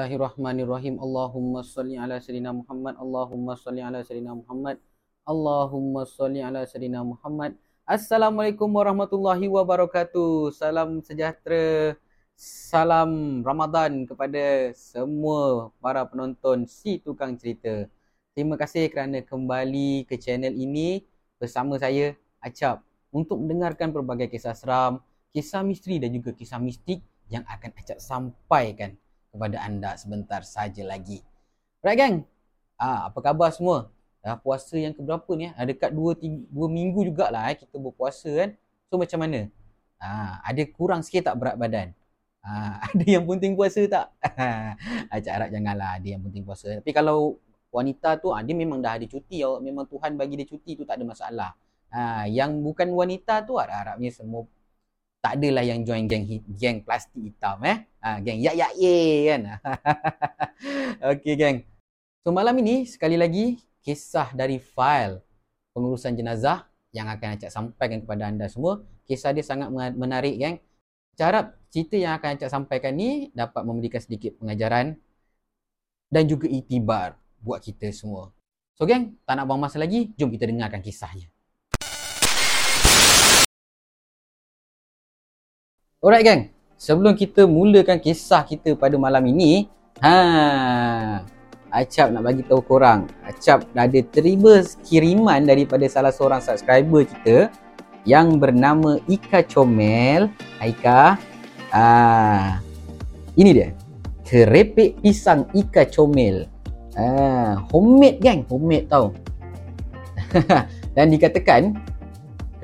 Bismillahirrahmanirrahim. Allahumma salli ala sayyidina Muhammad. Allahumma salli ala sayyidina Muhammad. Allahumma salli ala sayyidina Muhammad. Assalamualaikum warahmatullahi wabarakatuh. Salam sejahtera. Salam Ramadan kepada semua para penonton Si Tukang Cerita. Terima kasih kerana kembali ke channel ini bersama saya Acap untuk mendengarkan pelbagai kisah seram, kisah misteri dan juga kisah mistik yang akan Acap sampaikan kepada anda sebentar saja lagi. Right gang? Ah, apa khabar semua? Dah puasa yang keberapa ni? Ah, dekat 2 2 minggu jugalah eh kita berpuasa kan. So macam mana? Ah, ada kurang sikit tak berat badan? Ah, ada yang penting puasa tak? Acak harap janganlah ada yang penting puasa. Tapi kalau wanita tu ah, dia memang dah ada cuti, oh, memang Tuhan bagi dia cuti tu tak ada masalah. Ah, yang bukan wanita tu harap-harapnya semua tak adalah yang join geng geng plastik hitam eh. Ha, geng yak yak ye kan. Okey geng. So malam ini sekali lagi kisah dari file pengurusan jenazah yang akan Acak sampaikan kepada anda semua. Kisah dia sangat menarik geng. Cara cerita yang akan Acak sampaikan ni dapat memberikan sedikit pengajaran dan juga itibar buat kita semua. So geng, tak nak buang masa lagi, jom kita dengarkan kisahnya. Alright gang, sebelum kita mulakan kisah kita pada malam ini, ha, Acap nak bagi tahu korang, Acap dah ada terima kiriman daripada salah seorang subscriber kita yang bernama Ika Comel. Ika, ah, ini dia, kerepek pisang Ika Comel. Ah, homemade gang, homemade tau. Dan dikatakan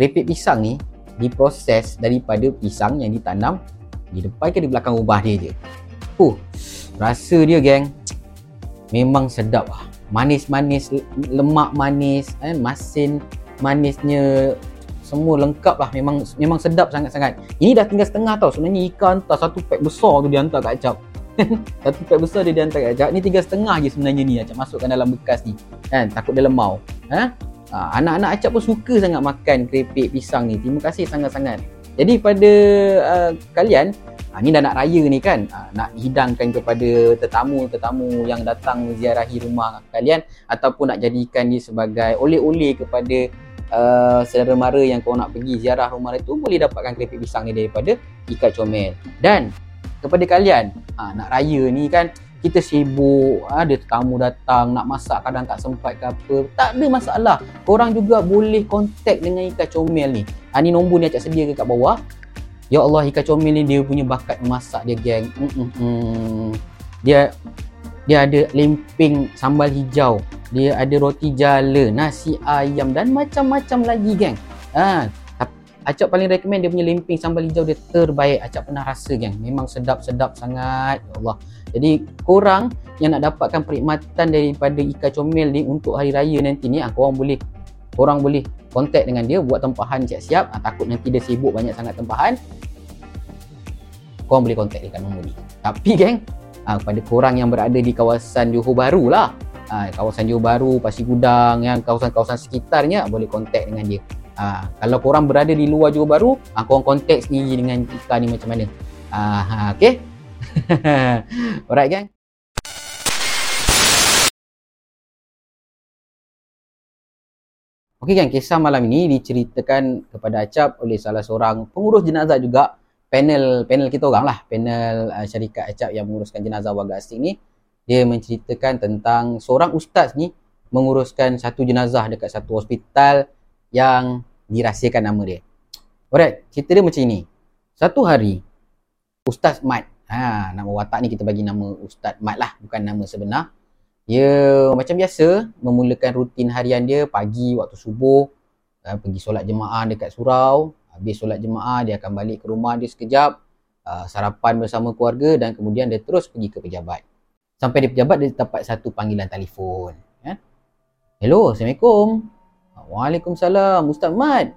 kerepek pisang ni diproses daripada pisang yang ditanam di depan ke di belakang rumah dia je. Huh, rasa dia geng memang sedap lah. Manis-manis, lemak manis, kan? masin manisnya semua lengkap lah. Memang memang sedap sangat-sangat. Ini dah tinggal setengah tau. Sebenarnya ikan hantar satu pack besar tu dia hantar kat Acap. satu pack besar dia, dia hantar kat Acap. Ni tinggal setengah je sebenarnya ni Acap masukkan dalam bekas ni. Kan? Takut dia lemau. Ha? Ha, anak-anak acap pun suka sangat makan keripik pisang ni. Terima kasih sangat-sangat. Jadi pada uh, kalian, ha, ni dah nak raya ni kan, ha, nak hidangkan kepada tetamu-tetamu yang datang ziarahi rumah kalian ataupun nak jadikan ni sebagai oleh-oleh kepada uh, saudara mara yang kau nak pergi ziarah rumah itu boleh dapatkan keripik pisang ni daripada Ikat Comel. Dan kepada kalian, ha, nak raya ni kan, kita sibuk, ada tetamu datang, nak masak kadang tak sempat ke apa. Tak ada masalah. Korang juga boleh kontak dengan Ika Comel ni. Ha, ni nombor ni acak sedia ke kat bawah. Ya Allah, Ika Comel ni dia punya bakat memasak dia geng. Dia dia ada lemping sambal hijau. Dia ada roti jala, nasi ayam dan macam-macam lagi geng. Ha, Acap paling recommend dia punya lemping sambal hijau dia terbaik. Acap pernah rasa geng. Memang sedap-sedap sangat. Ya Allah. Jadi korang yang nak dapatkan perkhidmatan daripada Ika Comel ni untuk hari raya nanti ni, ah, korang boleh korang boleh kontak dengan dia buat tempahan siap-siap. Ha, takut nanti dia sibuk banyak sangat tempahan. Korang boleh kontak dekat nombor ni. Tapi geng, ha, kepada korang yang berada di kawasan Johor Bahru lah. Ha, kawasan Johor Bahru, Pasir Gudang, yang kawasan-kawasan sekitarnya boleh kontak dengan dia. Ha, kalau korang berada di luar Johor Bahru, ha, korang kontak sendiri dengan Ika ni macam mana. Ha, ha, okay? Alright gang. Okey gang, kisah malam ini diceritakan kepada Acap oleh salah seorang pengurus jenazah juga panel panel kita orang lah, panel uh, syarikat Acap yang menguruskan jenazah warga asing ni. Dia menceritakan tentang seorang ustaz ni menguruskan satu jenazah dekat satu hospital yang dirahsiakan nama dia. Alright, cerita dia macam ini. Satu hari, Ustaz Mat Ha, nama watak ni kita bagi nama Ustaz Mat lah, bukan nama sebenar. Dia macam biasa memulakan rutin harian dia pagi waktu subuh, uh, pergi solat jemaah dekat surau. Habis solat jemaah dia akan balik ke rumah dia sekejap, uh, sarapan bersama keluarga dan kemudian dia terus pergi ke pejabat. Sampai di pejabat dia dapat satu panggilan telefon. Ya? Hello, Assalamualaikum. Waalaikumsalam, Ustaz Mat.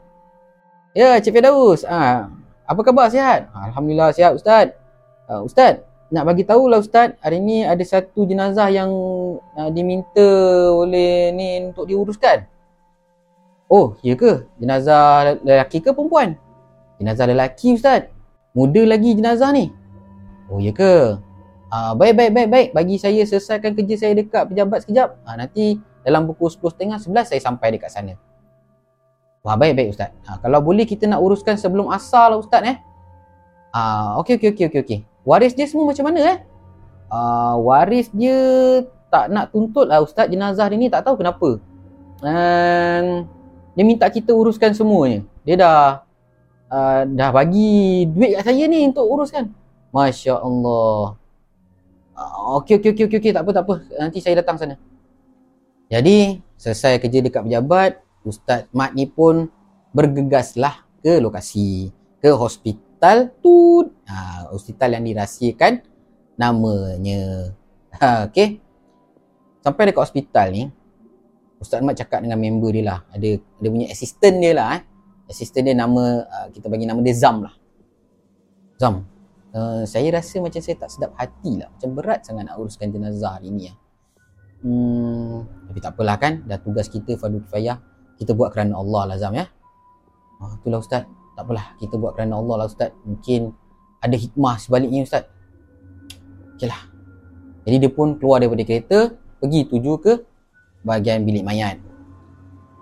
Ya, Cik Firdaus. Ah, apa khabar, sihat? Alhamdulillah, sihat Ustaz. Uh, Ustaz, nak bagi tahu lah Ustaz, hari ni ada satu jenazah yang uh, diminta oleh ni untuk diuruskan. Oh, ya ke? Jenazah lelaki ke perempuan? Jenazah lelaki Ustaz. Muda lagi jenazah ni. Oh, ya ke? Ah, baik, baik, baik, baik. Bagi saya selesaikan kerja saya dekat pejabat sekejap. Ah, nanti dalam pukul 10.30, 11 saya sampai dekat sana. Wah, baik, baik Ustaz. Ah, kalau boleh kita nak uruskan sebelum asal lah Ustaz eh. Ah, okey, okey, okey, okey. Okay. Waris dia semua macam mana eh? Ah, waris dia tak nak tuntut lah Ustaz jenazah dia ni tak tahu kenapa. Dan dia minta kita uruskan semuanya. Dia dah uh, dah bagi duit kat saya ni untuk uruskan. Masya Allah. Uh, okey, okey, okey, okey, okay. tak apa, tak apa. Nanti saya datang sana. Jadi, selesai kerja dekat pejabat, Ustaz Mat ni pun bergegaslah ke lokasi, ke hospital tu. Ha, hospital yang dirahsiakan namanya. Ha, okey. Sampai dekat hospital ni, Ustaz Mat cakap dengan member dia lah. Ada ada punya assistant dia lah eh. Assistant dia nama, uh, kita bagi nama dia Zam lah. Zam, uh, saya rasa macam saya tak sedap hati lah. Macam berat sangat nak uruskan jenazah hari ni lah. Hmm, tapi tak apalah kan. Dah tugas kita fardu kifayah. Kita buat kerana Allah lah Zam ya. Ah, itulah Ustaz. Tak apalah. Kita buat kerana Allah lah Ustaz. Mungkin ada hikmah sebaliknya Ustaz. Okey lah. Jadi dia pun keluar daripada kereta. Pergi tuju ke bahagian bilik mayat.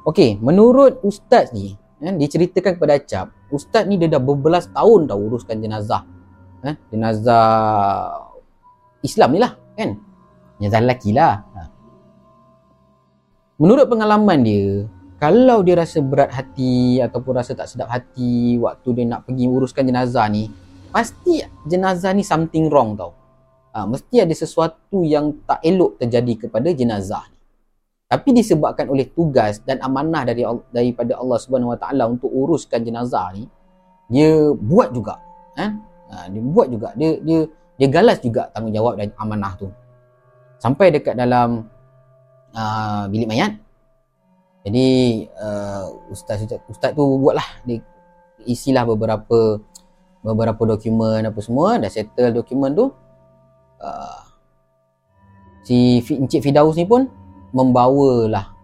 Okey, menurut Ustaz ni. Eh, diceritakan kepada Acap. Ustaz ni dia dah berbelas tahun dah uruskan jenazah. Eh, jenazah Islam ni lah kan. Jenazah lelaki lah. Ha. Menurut pengalaman dia, kalau dia rasa berat hati ataupun rasa tak sedap hati waktu dia nak pergi uruskan jenazah ni, pasti jenazah ni something wrong tau. Ha, mesti ada sesuatu yang tak elok terjadi kepada jenazah ni. Tapi disebabkan oleh tugas dan amanah dari daripada Allah Subhanahu Wa Taala untuk uruskan jenazah ni, dia buat juga. Eh? Ha, dia buat juga. Dia dia dia galas juga tanggungjawab dan amanah tu sampai dekat dalam uh, bilik mayat. Jadi uh, ustaz ustaz tu buatlah dia isilah beberapa beberapa dokumen apa semua dah settle dokumen tu. Uh, si Encik Fidaus ni pun membawalah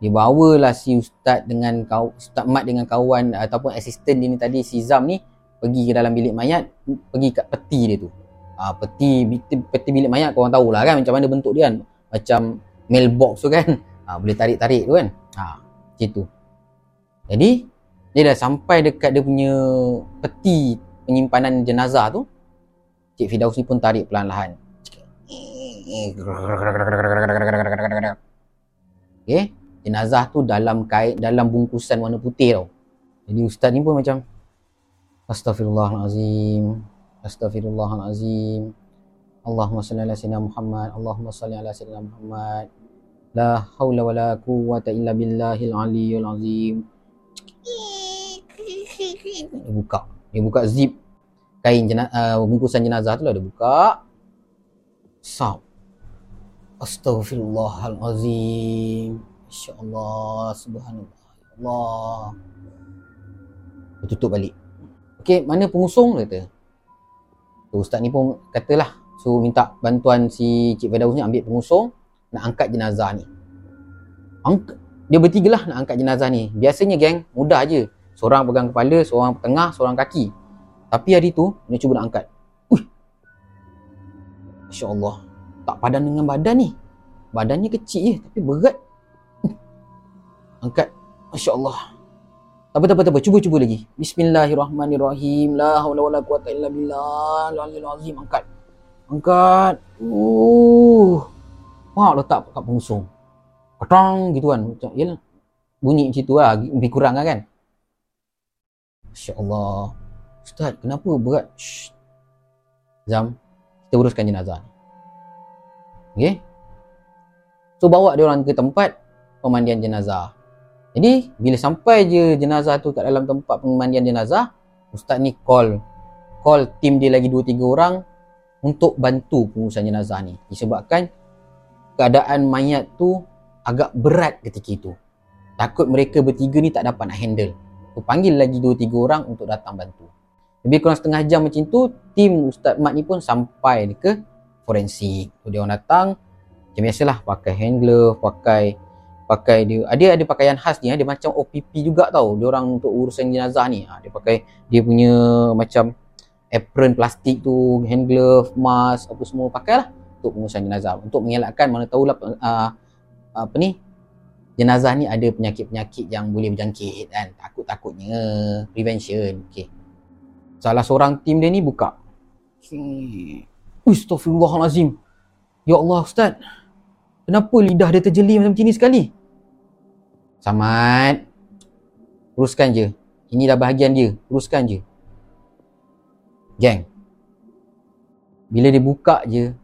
dia bawalah si ustaz dengan kau ustaz mat dengan kawan ataupun asisten dia ni tadi si Zam ni pergi ke dalam bilik mayat pergi kat peti dia tu uh, peti, peti peti bilik mayat kau orang tahulah kan macam mana bentuk dia kan macam mailbox tu kan uh, boleh tarik-tarik tu kan ha uh, macam tu jadi dia dah sampai dekat dia punya peti penyimpanan jenazah tu Cik Fidaus ni pun tarik pelan-lahan Okay. Jenazah tu dalam kait dalam bungkusan warna putih tau. Jadi ustaz ni pun macam Astaghfirullahalazim. Astaghfirullahalazim. Allahumma salli ala sayyidina Muhammad. Allahumma salli ala sayyidina Muhammad. La haula wala quwwata illa billahil aliyyil azim. Dia buka. Dia buka zip kain jenazah, uh, bungkusan jenazah tu lah dia buka. Sab. Astaghfirullahalazim. Insya-Allah subhanallah. Allah. Dia tutup balik. Okey, mana pengusung kata? So, ustaz ni pun katalah so minta bantuan si Cik Firdaus ni ambil pengusung nak angkat jenazah ni. Angk dia bertiga lah nak angkat jenazah ni. Biasanya geng mudah aje. Seorang pegang kepala, seorang tengah, seorang kaki. Tapi hari tu dia cuba nak angkat. Uih. Masya-Allah. Tak padan dengan badan ni. Badannya kecil je tapi berat. Angkat. Masya-Allah. Apa tak apa tak apa cuba cuba lagi. Bismillahirrahmanirrahim. La haula wala quwata illa billah. Azim angkat. Angkat. Uh. Wah letak kat pengusung. Ketang gitu kan. Macam yalah. Bunyi macam tu lah. Lebih kurang lah kan. Masya-Allah. Ustaz, kenapa berat? Shh. Zam, kita uruskan jenazah. Okay? So bawa dia orang ke tempat pemandian jenazah. Jadi bila sampai je jenazah tu kat dalam tempat pemandian jenazah, ustaz ni call call tim dia lagi 2 3 orang untuk bantu pengurusan jenazah ni. Disebabkan keadaan mayat tu agak berat ketika itu. Takut mereka bertiga ni tak dapat nak handle. Tu panggil lagi 2 3 orang untuk datang bantu. Lebih kurang setengah jam macam tu, tim Ustaz Mat ni pun sampai ke forensik. Tu dia orang datang, macam biasalah pakai hand glove, pakai pakai dia dia ada pakaian khas ni dia macam OPP juga tau dia orang untuk urusan jenazah ni ha, dia pakai dia punya macam apron plastik tu, hand glove, mask, apa semua pakailah untuk pengurusan jenazah. Untuk mengelakkan mana tahulah uh, apa ni jenazah ni ada penyakit-penyakit yang boleh berjangkit kan. Takut-takutnya prevention. Okey. Salah seorang tim dia ni buka. Astaghfirullahalazim. Ya Allah Ustaz. Kenapa lidah dia terjeli macam ni sekali? Samad. Teruskan je. Ini dah bahagian dia. Teruskan je. Gang. Bila dia buka je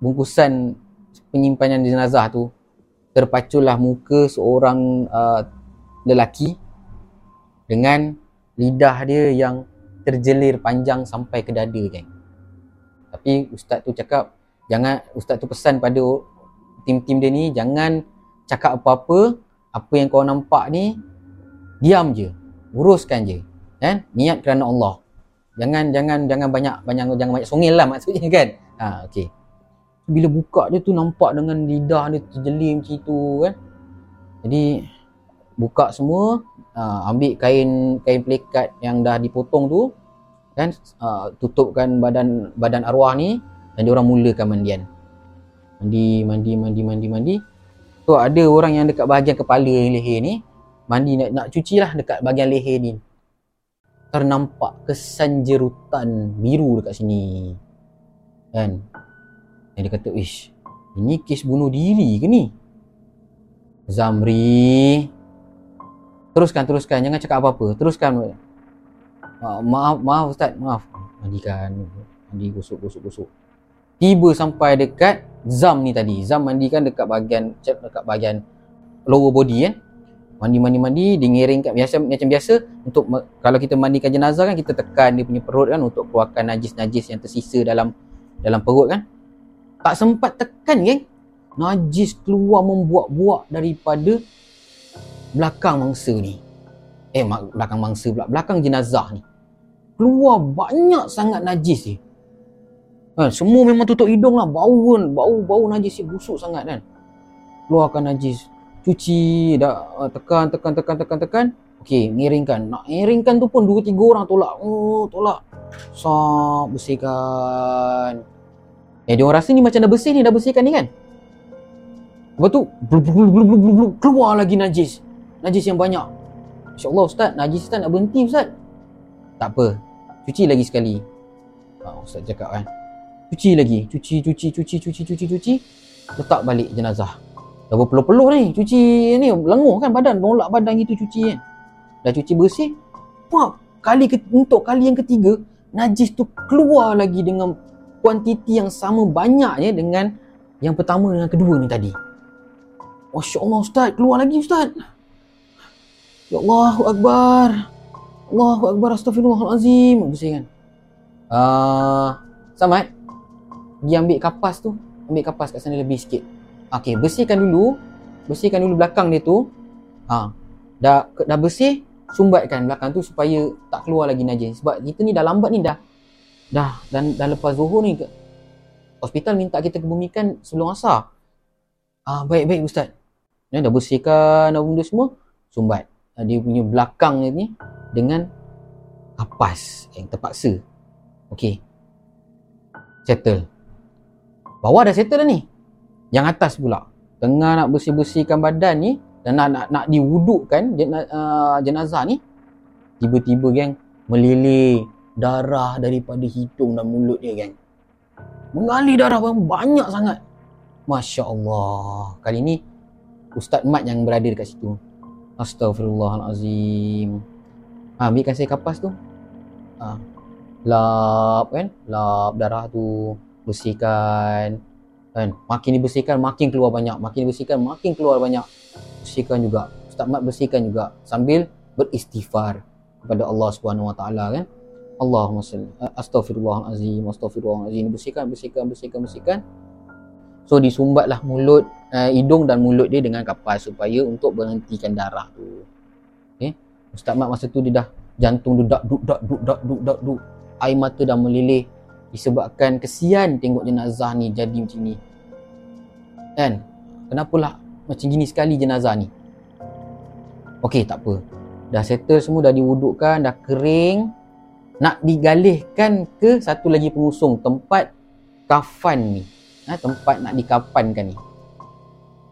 bungkusan penyimpanan jenazah tu terpaculah muka seorang uh, lelaki dengan lidah dia yang terjelir panjang sampai ke dada kan. Tapi ustaz tu cakap jangan ustaz tu pesan pada tim-tim dia ni jangan cakap apa-apa. Apa yang kau nampak ni diam je. Uruskan je. Kan? Niat kerana Allah. Jangan jangan jangan banyak banyak jangan banyak songil lah maksudnya kan? Ha okey bila buka dia tu nampak dengan lidah dia terjelim macam tu kan jadi buka semua uh, ambil kain kain pelikat yang dah dipotong tu kan uh, tutupkan badan badan arwah ni dan dia orang mulakan mandian mandi mandi mandi mandi mandi tu ada orang yang dekat bahagian kepala leher ni mandi nak nak cuci lah dekat bahagian leher ni ternampak kesan jerutan biru dekat sini. Kan? Dan dia kata, "Ish, ini kes bunuh diri ke ni?" Zamri. Teruskan, teruskan. Jangan cakap apa-apa. Teruskan. Maaf, maaf Ustaz. Maaf. Mandikan. Mandi gosok, gosok, gosok. Tiba sampai dekat Zam ni tadi. Zam mandikan dekat bahagian dekat bahagian lower body kan. Mandi mandi mandi dia ngiringkan biasa macam biasa untuk kalau kita mandikan jenazah kan kita tekan dia punya perut kan untuk keluarkan najis-najis yang tersisa dalam dalam perut kan tak sempat tekan kan najis keluar membuat-buat daripada belakang mangsa ni. Eh belakang mangsa pula. Belakang jenazah ni. Keluar banyak sangat najis ni. Kan semua memang tutup hidung lah. Bau kan bau bau najis ni. Busuk sangat kan. Keluarkan najis. Cuci dah uh, tekan tekan tekan tekan tekan. Okey ngiringkan. Nak ngiringkan tu pun dua tiga orang tolak. Oh tolak. Sap bersihkan eh dia rasa ni macam dah bersih ni dah bersihkan ni kan? Lepas tu keluar lagi najis. Najis yang banyak. Insyaallah ustaz najis ustaz nak berhenti ustaz. Tak apa. Cuci lagi sekali. Oh, ustaz cakap kan. Cuci lagi. Cuci cuci cuci cuci cuci cuci. Letak balik jenazah. Dah berpeluh-peluh ni. Cuci ni lenguh kan badan. Nolak badan gitu cuci kan. Dah cuci bersih. Wah, kali ke, untuk kali yang ketiga najis tu keluar lagi dengan kuantiti yang sama banyaknya dengan yang pertama dengan kedua ni tadi. Masya Allah Ustaz, keluar lagi Ustaz. Ya Allahu Akbar. Allahu Akbar, astagfirullahalazim. Bersih kan? Uh, Samad, pergi ambil kapas tu. Ambil kapas kat sana lebih sikit. Okey, bersihkan dulu. Bersihkan dulu belakang dia tu. Ha. Dah dah bersih, sumbatkan belakang tu supaya tak keluar lagi najis. Sebab kita ni dah lambat ni dah. Dah dan dah lepas zuhur ni hospital minta kita kebumikan sebelum asar. Ah, baik-baik ustaz. Ya, dah bersihkan dah benda semua, sumbat. Ah, dia punya belakang ni dengan kapas yang terpaksa. Okey. Settle. Bawah dah settle dah ni. Yang atas pula Tengah nak bersih-bersihkan badan ni Dan nak nak, nak diwudukkan uh, jenazah ni Tiba-tiba geng Melilih darah daripada hidung dan mulut dia geng. Mengalir darah yang banyak sangat. Masya Allah Kali ni Ustaz Mat yang berada dekat situ. Astaghfirullahalazim. Ha, ambilkan saya kapas tu. Ha. Lap kan? Lap darah tu. Bersihkan. Kan? Makin dibersihkan makin keluar banyak. Makin dibersihkan makin keluar banyak. Bersihkan juga. Ustaz Mat bersihkan juga. Sambil beristighfar kepada Allah Subhanahu Wa Taala kan Allahumma salli astaghfirullahalazim astaghfirullahalazim. Bersihkan bersihkan bersihkan bersihkan. So disumbatlah mulut uh, hidung dan mulut dia dengan kapas supaya untuk berhentikan darah tu. Okey Ustaz Mat masa tu dia dah jantung dudak dudak dudak dudak dudak air mata dah melilih disebabkan kesian tengok jenazah ni jadi macam ni. Kan? Kenapalah macam gini sekali jenazah ni? Okey, tak apa. Dah settle semua dah diwudukkan dah kering nak digalihkan ke satu lagi pengusung tempat kafan ni. Ha, tempat nak dikapankan ni.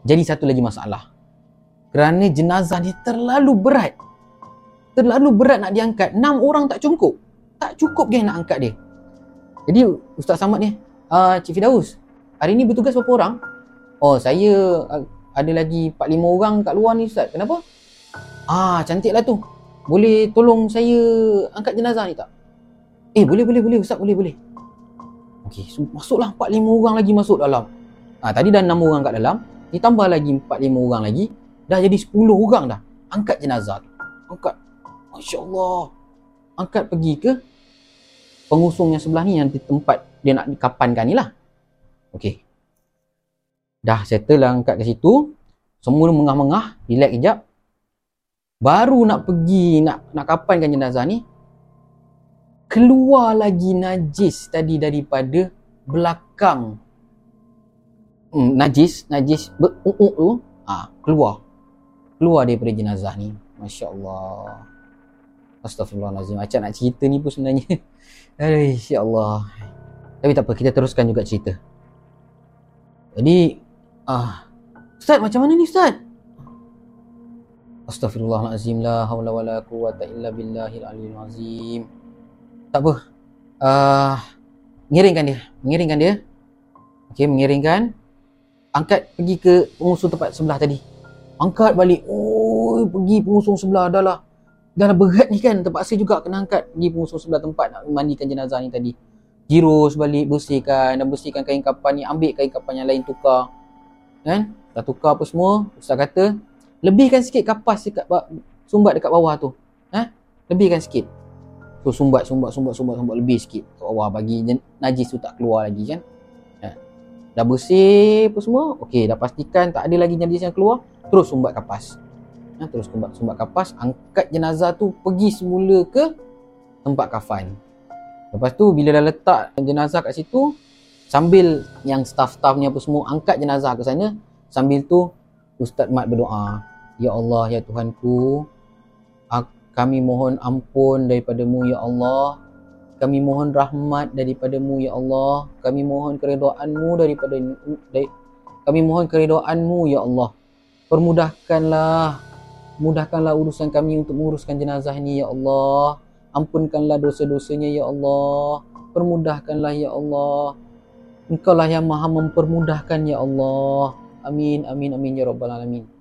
Jadi satu lagi masalah. Kerana jenazah ni terlalu berat. Terlalu berat nak diangkat. Enam orang tak cukup. Tak cukup geng nak angkat dia. Jadi Ustaz Samad ni, uh, Cik Fidaus, hari ni bertugas berapa orang? Oh, saya uh, ada lagi 4-5 orang kat luar ni Ustaz. Kenapa? Ah, cantiklah tu. Boleh tolong saya angkat jenazah ni tak? Eh, boleh, boleh, boleh Ustaz, boleh, boleh. Okey, so, masuklah 4-5 orang lagi masuk dalam. Ah, tadi dah 6 orang kat dalam. Ditambah lagi 4-5 orang lagi. Dah jadi 10 orang dah. Angkat jenazah tu. Angkat. Masya Allah. Angkat pergi ke pengusung yang sebelah ni yang di tempat dia nak dikapankan ni lah. Okey. Dah settle lah angkat ke situ. Semua mengah-mengah. Relax kejap. Baru nak pergi nak nak kapankan jenazah ni. Keluar lagi najis tadi daripada belakang. Hmm, najis, najis ber-uk tu. Ah, keluar. Keluar daripada jenazah ni. Masya Allah. Astaghfirullahaladzim. Macam nak cerita ni pun sebenarnya. Aduh, ya Allah. Tapi tak apa, kita teruskan juga cerita. Jadi, ah, Ustaz, macam mana ni Ustaz? Astaghfirullahaladzim la hawla wa la quwata illa billahil aliyil azim. Tak apa. Uh, mengiringkan dia. Mengiringkan dia. Okey, mengiringkan. Angkat pergi ke pengusung tempat sebelah tadi. Angkat balik. Oh, pergi pengusung sebelah dah lah dah berat ni kan terpaksa juga kena angkat di pengusung sebelah tempat nak mandikan jenazah ni tadi girus balik bersihkan dan bersihkan kain kapan ni ambil kain kapan yang lain tukar kan dah tukar apa semua ustaz kata lebihkan sikit kapas dekat sumbat dekat bawah tu. Ha? Lebihkan sikit. So sumbat sumbat sumbat sumbat sumbat lebih sikit kat bawah. Bagi najis tu tak keluar lagi kan? Ha. dah bersih apa semua okey dah pastikan tak ada lagi najis yang keluar terus sumbat kapas. Ha, terus sumbat, sumbat kapas angkat jenazah tu pergi semula ke tempat kafan. Lepas tu bila dah letak jenazah kat situ sambil yang staff-staffnya apa semua angkat jenazah ke sana sambil tu Ustaz Mat berdoa Ya Allah ya Tuhanku kami mohon ampun daripadamu ya Allah kami mohon rahmat daripadamu ya Allah kami mohon keredoanmu daripada dari, kami mohon keredoanmu ya Allah permudahkanlah Mudahkanlah urusan kami untuk menguruskan jenazah ini ya Allah. Ampunkanlah dosa-dosanya ya Allah. Permudahkanlah ya Allah. Engkau lah yang maha mempermudahkan ya Allah. Amin, amin, amin ya Rabbal Alamin.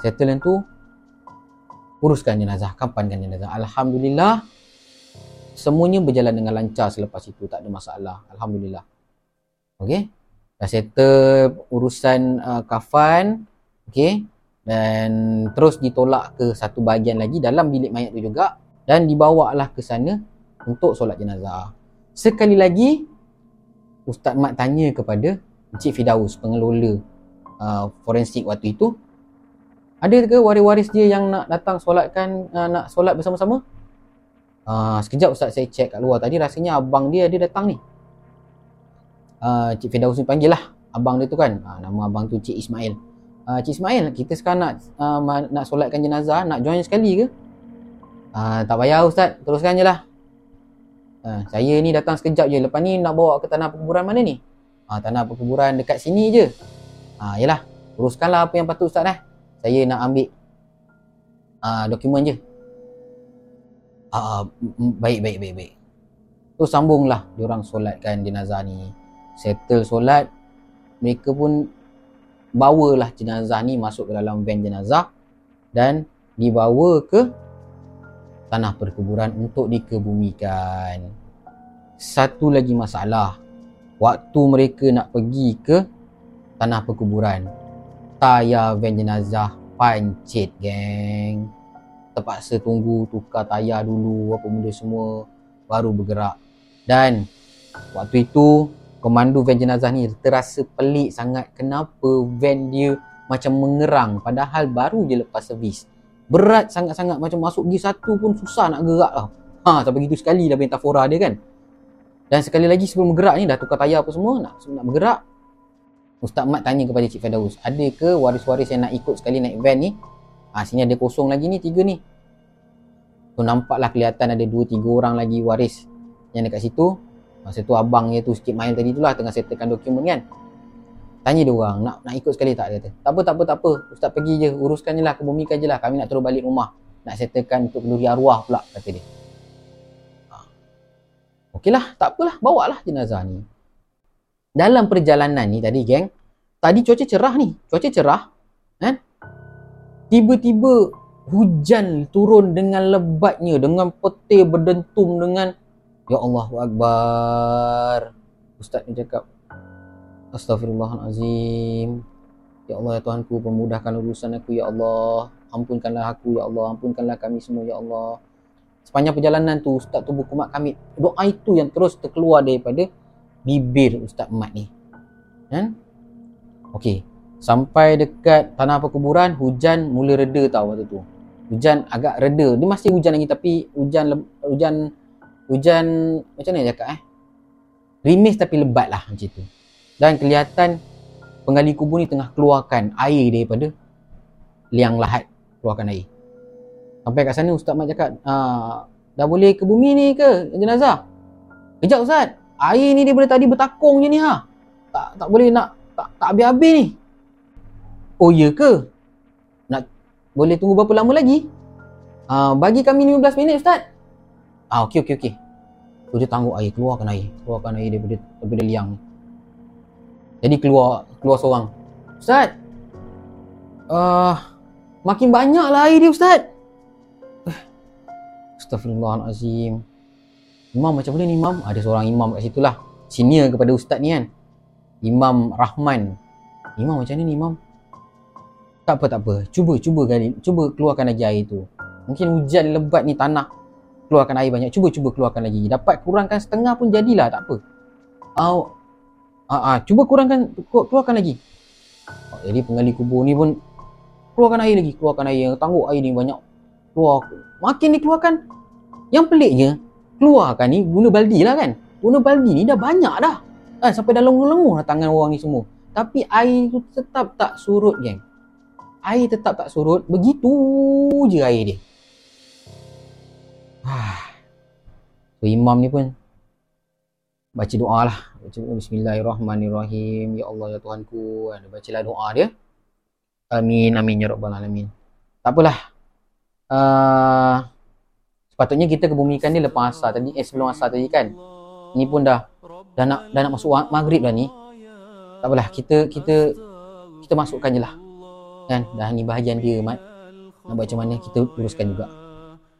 Settle yang tu. Uruskan jenazah. Kapankan jenazah. Alhamdulillah. Semuanya berjalan dengan lancar selepas itu. Tak ada masalah. Alhamdulillah. Okay. Dah settle urusan uh, kafan. Okay dan terus ditolak ke satu bahagian lagi dalam bilik mayat tu juga dan dibawalah ke sana untuk solat jenazah. Sekali lagi Ustaz Mat tanya kepada Encik Fidaus pengelola uh, forensik waktu itu ada ke waris-waris dia yang nak datang solatkan uh, nak solat bersama-sama? Uh, sekejap Ustaz. Saya cek kat luar. Tadi rasanya abang dia ada datang ni. Uh, Cik Fidaus ni panggil lah. Abang dia tu kan. Uh, nama abang tu Cik Ismail. Uh, Cik Ismail kita sekarang nak uh, nak solatkan jenazah. Nak join sekali ke? Uh, tak payah ustaz. Teruskan je lah. Uh, saya ni datang sekejap je. Lepas ni nak bawa ke tanah perkuburan mana ni? Uh, tanah perkuburan dekat sini je. Uh, yelah teruskanlah apa yang patut ustaz eh saya nak ambil uh, dokumen je. Uh, baik baik baik baik. Tu sambunglah diorang solatkan jenazah ni. Settle solat mereka pun bawalah jenazah ni masuk ke dalam van jenazah dan dibawa ke tanah perkuburan untuk dikebumikan. Satu lagi masalah, waktu mereka nak pergi ke tanah perkuburan, tayar van jenazah pancit geng. Terpaksa tunggu tukar tayar dulu apa benda semua baru bergerak. Dan waktu itu komando van jenazah ni terasa pelik sangat kenapa van dia macam mengerang padahal baru je lepas servis berat sangat-sangat macam masuk gear satu pun susah nak gerak lah ha, sampai gitu sekali lah metafora dia kan dan sekali lagi sebelum bergerak ni dah tukar tayar apa semua nak, nak bergerak Ustaz Mat tanya kepada Cik Fedaus ada ke waris-waris yang nak ikut sekali naik van ni ha, sini ada kosong lagi ni tiga ni Tu nampaklah kelihatan ada 2 3 orang lagi waris yang dekat situ. Masa tu abang dia tu sikit main tadi tu lah tengah settlekan dokumen kan. Tanya dia orang nak nak ikut sekali tak dia kata. Tak apa tak apa tak apa. Ustaz pergi je uruskan je lah kebumikan je lah. Kami nak terus balik rumah. Nak settlekan untuk kenduri arwah pula kata dia. Ha. Okeylah, tak apalah, bawa lah jenazah ni. Dalam perjalanan ni tadi geng, tadi cuaca cerah ni. Cuaca cerah. Kan? Tiba-tiba hujan turun dengan lebatnya, dengan petir berdentum dengan Ya Allah Akbar. Ustaz ni cakap, Astaghfirullahalazim. Ya Allah ya Tuhanku, pemudahkan urusan aku ya Allah. Ampunkanlah aku ya Allah, ampunkanlah kami semua ya Allah. Sepanjang perjalanan tu Ustaz tu buku mak kami. Doa itu yang terus terkeluar daripada bibir Ustaz Mat ni. Kan? Okey. Sampai dekat tanah perkuburan, hujan mula reda tau waktu tu. Hujan agak reda. Dia masih hujan lagi tapi hujan hujan hujan macam mana cakap eh rimis tapi lebat lah macam tu dan kelihatan penggali kubur ni tengah keluarkan air daripada liang lahat keluarkan air sampai kat sana Ustaz Mat cakap ah, dah boleh ke bumi ni ke jenazah kejap Ustaz air ni daripada tadi bertakung je ni ha tak tak boleh nak tak, tak habis-habis ni oh ya ke nak boleh tunggu berapa lama lagi ah, bagi kami 15 minit Ustaz Ah okey okey okey. Dia tangguh air, keluarkan air, keluarkan air daripada daripada liang ni. Jadi keluar keluar seorang. Ustaz. Uh, makin banyaklah air dia Ustaz. Uh, Astaghfirullahalazim. Imam macam mana ni Imam? Ada seorang imam kat situ lah. Senior kepada ustaz ni kan. Imam Rahman. Imam macam mana ni Imam? Tak apa tak apa. Cuba cuba kali. Cuba keluarkan lagi air tu. Mungkin hujan lebat ni tanah keluarkan air banyak cuba-cuba keluarkan lagi dapat kurangkan setengah pun jadilah tak apa oh, ah, ah, cuba kurangkan keluarkan lagi oh, jadi penggali kubur ni pun keluarkan air lagi keluarkan air tangguh air ni banyak keluar makin dikeluarkan yang peliknya keluarkan ni guna baldi lah kan guna baldi ni dah banyak dah kan sampai dah lenguh-lenguh lah tangan orang ni semua tapi air tu tetap tak surut geng air tetap tak surut begitu je air dia So imam ni pun baca doa lah. Baca Bismillahirrahmanirrahim. Ya Allah ya Tuhanku. Dia bacalah doa dia. Amin amin ya rabbal alamin. Tak apalah. Uh, sepatutnya kita kebumikan ni lepas asar tadi eh sebelum asar tadi kan. Ni pun dah dah nak dah nak masuk maghrib dah ni. Tak apalah kita kita kita masukkan je lah. Kan? Dah ni bahagian dia mat. Nak baca mana kita uruskan juga.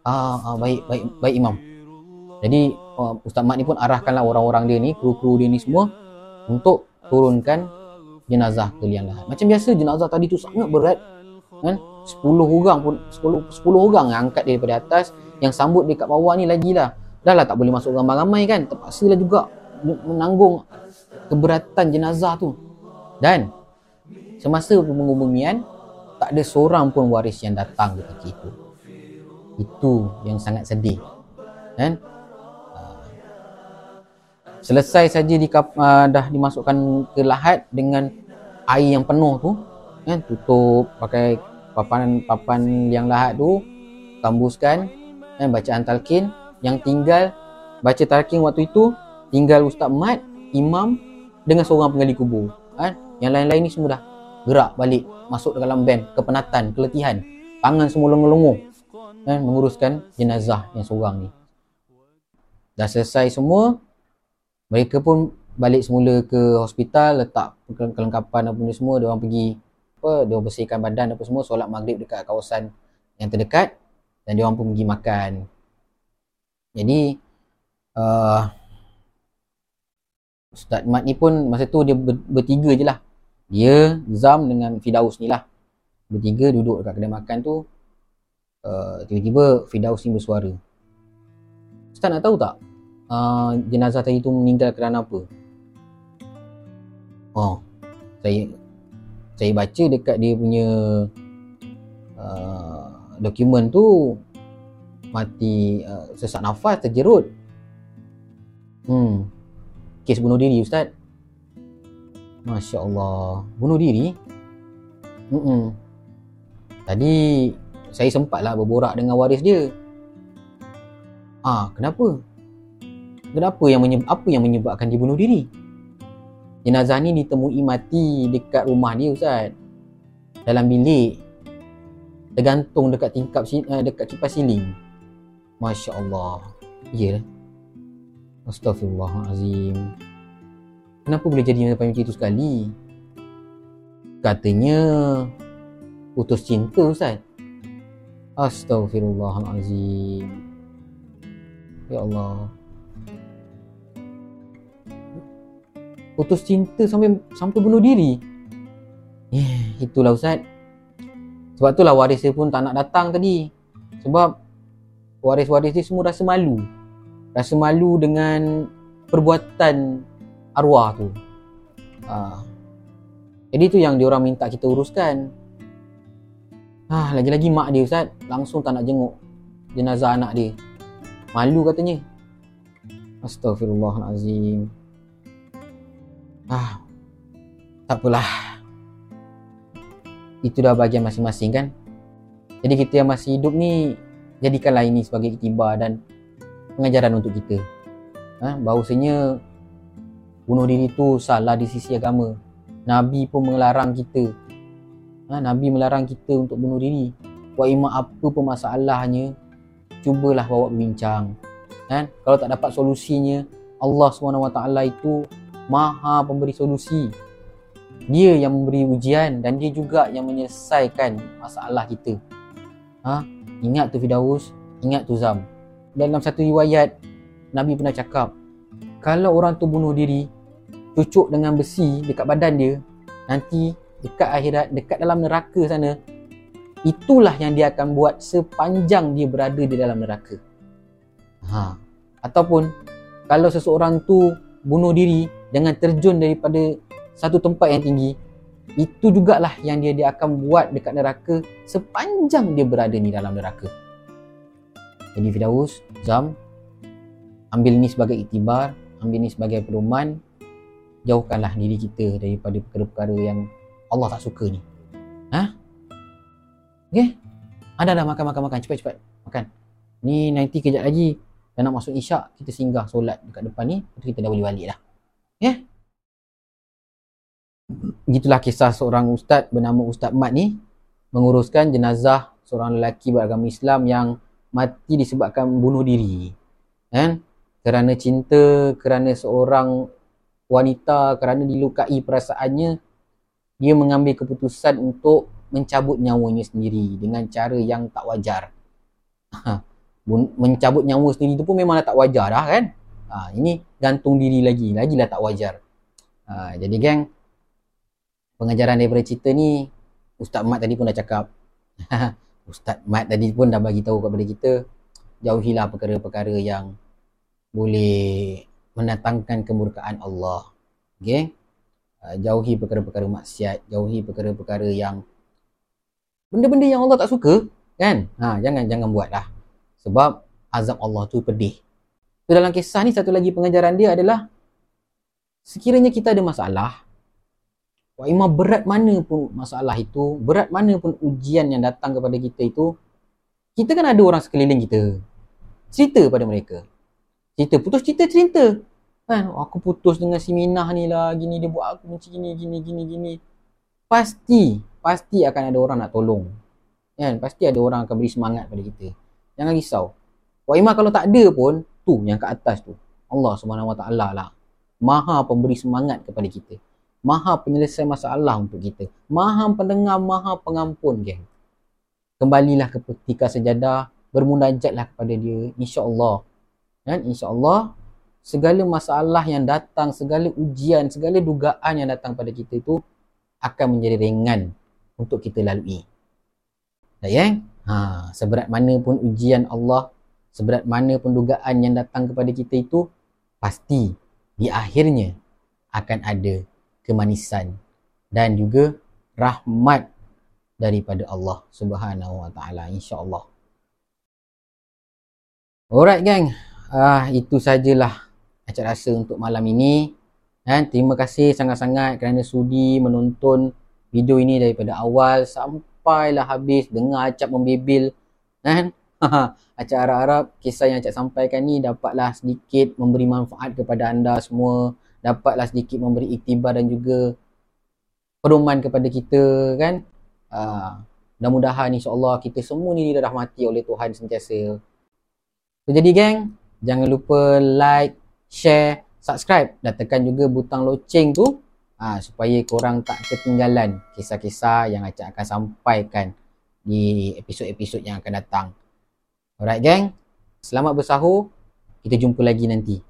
Ah, ah baik baik baik imam. Jadi uh, Ustaz Mat ni pun arahkanlah orang-orang dia ni, kru-kru dia ni semua untuk turunkan jenazah ke liang lahat. Macam biasa jenazah tadi tu sangat berat. Kan? 10 orang pun 10 10 orang yang angkat daripada atas, yang sambut dekat bawah ni lagilah. Dah lah tak boleh masuk ramai-ramai kan. Terpaksalah juga menanggung keberatan jenazah tu. Dan semasa pengubumian tak ada seorang pun waris yang datang ketika itu itu yang sangat sedih kan ah. selesai saja di uh, dah dimasukkan ke lahat dengan air yang penuh tu kan tutup pakai papan papan yang lahat tu tambuskan kan bacaan talqin. Yang tinggal baca talqin waktu itu tinggal ustaz mat imam dengan seorang penggali kubur. Kan? Yang lain-lain ni semua dah gerak balik masuk dalam band kepenatan keletihan. Tangan semua lenguh-lenguh. Eh, menguruskan jenazah yang seorang ni. Dah selesai semua, mereka pun balik semula ke hospital, letak kelengkapan apa ni semua, dia orang pergi apa, dia bersihkan badan apa semua, solat maghrib dekat kawasan yang terdekat dan dia orang pun pergi makan. Jadi uh, Ustaz Mat ni pun masa tu dia ber, bertiga je lah. Dia, Zam dengan Fidaus ni lah. Bertiga duduk dekat kedai makan tu uh, tiba-tiba Fidaus ni bersuara Ustaz nak tahu tak uh, jenazah tadi tu meninggal kerana apa oh saya saya baca dekat dia punya uh, dokumen tu mati uh, sesak nafas terjerut hmm kes bunuh diri ustaz Masya Allah Bunuh diri Mm-mm. Tadi saya sempatlah berborak dengan waris dia. Ah, kenapa? Kenapa yang menyebab, apa yang menyebabkan dia bunuh diri? Jenazah ni ditemui mati dekat rumah dia Ustaz. Dalam bilik. Tergantung dekat tingkap uh, dekat kipas siling. Masya-Allah. Ya. Yeah. Astaghfirullahalazim. Kenapa boleh jadi macam itu sekali? Katanya putus cinta Ustaz. Astaghfirullahalazim. Ya Allah. putus cinta sampai sampai bunuh diri. Eh, itulah Ustaz. Sebab itulah waris dia pun tak nak datang tadi. Sebab waris-waris dia semua rasa malu. Rasa malu dengan perbuatan arwah tu. Ha. Jadi tu yang diorang minta kita uruskan. Ah, lagi-lagi mak dia Ustaz langsung tak nak jenguk jenazah anak dia. Malu katanya. Astaghfirullahalazim. Ah, tak apalah. Itu dah bahagian masing-masing kan. Jadi kita yang masih hidup ni jadikanlah ini sebagai iktibar dan pengajaran untuk kita. Ha, bahawasanya bunuh diri tu salah di sisi agama. Nabi pun melarang kita. Ha, Nabi melarang kita untuk bunuh diri. Wa ima apa pun masalahnya, cubalah bawa bincang. Kan? Kalau tak dapat solusinya, Allah SWT itu maha pemberi solusi. Dia yang memberi ujian dan dia juga yang menyelesaikan masalah kita. Ha? Ingat tu Fidaus, ingat tu Zam. Dalam satu riwayat, Nabi pernah cakap, kalau orang tu bunuh diri, cucuk dengan besi dekat badan dia, nanti dekat akhirat, dekat dalam neraka sana, itulah yang dia akan buat sepanjang dia berada di dalam neraka. Ha. Ataupun, kalau seseorang tu bunuh diri dengan terjun daripada satu tempat yang tinggi itu jugalah yang dia dia akan buat dekat neraka sepanjang dia berada di dalam neraka jadi Fidaus, Zam ambil ni sebagai iktibar ambil ni sebagai pedoman jauhkanlah diri kita daripada perkara-perkara yang Allah tak suka ni ha? Okay? Ada dah makan makan makan cepat cepat makan. Ni nanti kejap lagi dah nak masuk isyak kita singgah solat dekat depan ni lepas kita dah boleh balik dah yeah. Gitulah kisah seorang ustaz bernama Ustaz Mat ni menguruskan jenazah seorang lelaki beragama Islam yang mati disebabkan bunuh diri kan? Kerana cinta kerana seorang wanita kerana dilukai perasaannya dia mengambil keputusan untuk mencabut nyawanya sendiri dengan cara yang tak wajar. Ha mencabut nyawa sendiri tu pun memanglah tak wajar dah kan? Ha, ini gantung diri lagi. Lagilah tak wajar. Ha, jadi geng pengajaran daripada cerita ni Ustaz Mat tadi pun dah cakap Ustaz Mat tadi pun dah bagi tahu kepada kita jauhilah perkara-perkara yang boleh mendatangkan kemurkaan Allah okay? Ha, jauhi perkara-perkara maksiat jauhi perkara-perkara yang benda-benda yang Allah tak suka kan ha, jangan jangan buatlah sebab azab Allah tu pedih. So, dalam kisah ni satu lagi pengajaran dia adalah sekiranya kita ada masalah, wa ima berat mana pun masalah itu, berat mana pun ujian yang datang kepada kita itu, kita kan ada orang sekeliling kita. Cerita pada mereka. Cerita, putus cerita cerita. Kan, aku putus dengan si Minah ni lah, gini dia buat aku macam gini, gini, gini, gini. Pasti, pasti akan ada orang nak tolong. Kan, pasti ada orang akan beri semangat pada kita. Jangan risau. Wa imah kalau tak ada pun, tu yang ke atas tu. Allah Subhanahu Wa Taala lah. Maha pemberi semangat kepada kita. Maha penyelesai masalah untuk kita. Maha pendengar, maha pengampun, geng. Kembalilah ke ketika sejadah, bermunajatlah kepada dia, insya-Allah. Kan? Insya-Allah segala masalah yang datang, segala ujian, segala dugaan yang datang pada kita itu akan menjadi ringan untuk kita lalui. Dah ya? Ha, seberat mana pun ujian Allah, seberat mana pun dugaan yang datang kepada kita itu, pasti di akhirnya akan ada kemanisan dan juga rahmat daripada Allah Subhanahu Wa Taala insya-Allah. Alright gang, ah itu sajalah acara rasa untuk malam ini. Dan terima kasih sangat-sangat kerana sudi menonton video ini daripada awal sampai sampailah habis dengar acap membebil kan Acap harap-harap kisah yang Acap sampaikan ni dapatlah sedikit memberi manfaat kepada anda semua. Dapatlah sedikit memberi iktibar dan juga pedoman kepada kita kan. Uh, mudah-mudahan insyaAllah kita semua ni dirahmati oleh Tuhan sentiasa. So, jadi geng, jangan lupa like, share, subscribe dan tekan juga butang loceng tu uh, supaya korang tak ketinggalan kisah-kisah yang Acap akan sampaikan di episod-episod yang akan datang. Alright gang, selamat bersahur. Kita jumpa lagi nanti.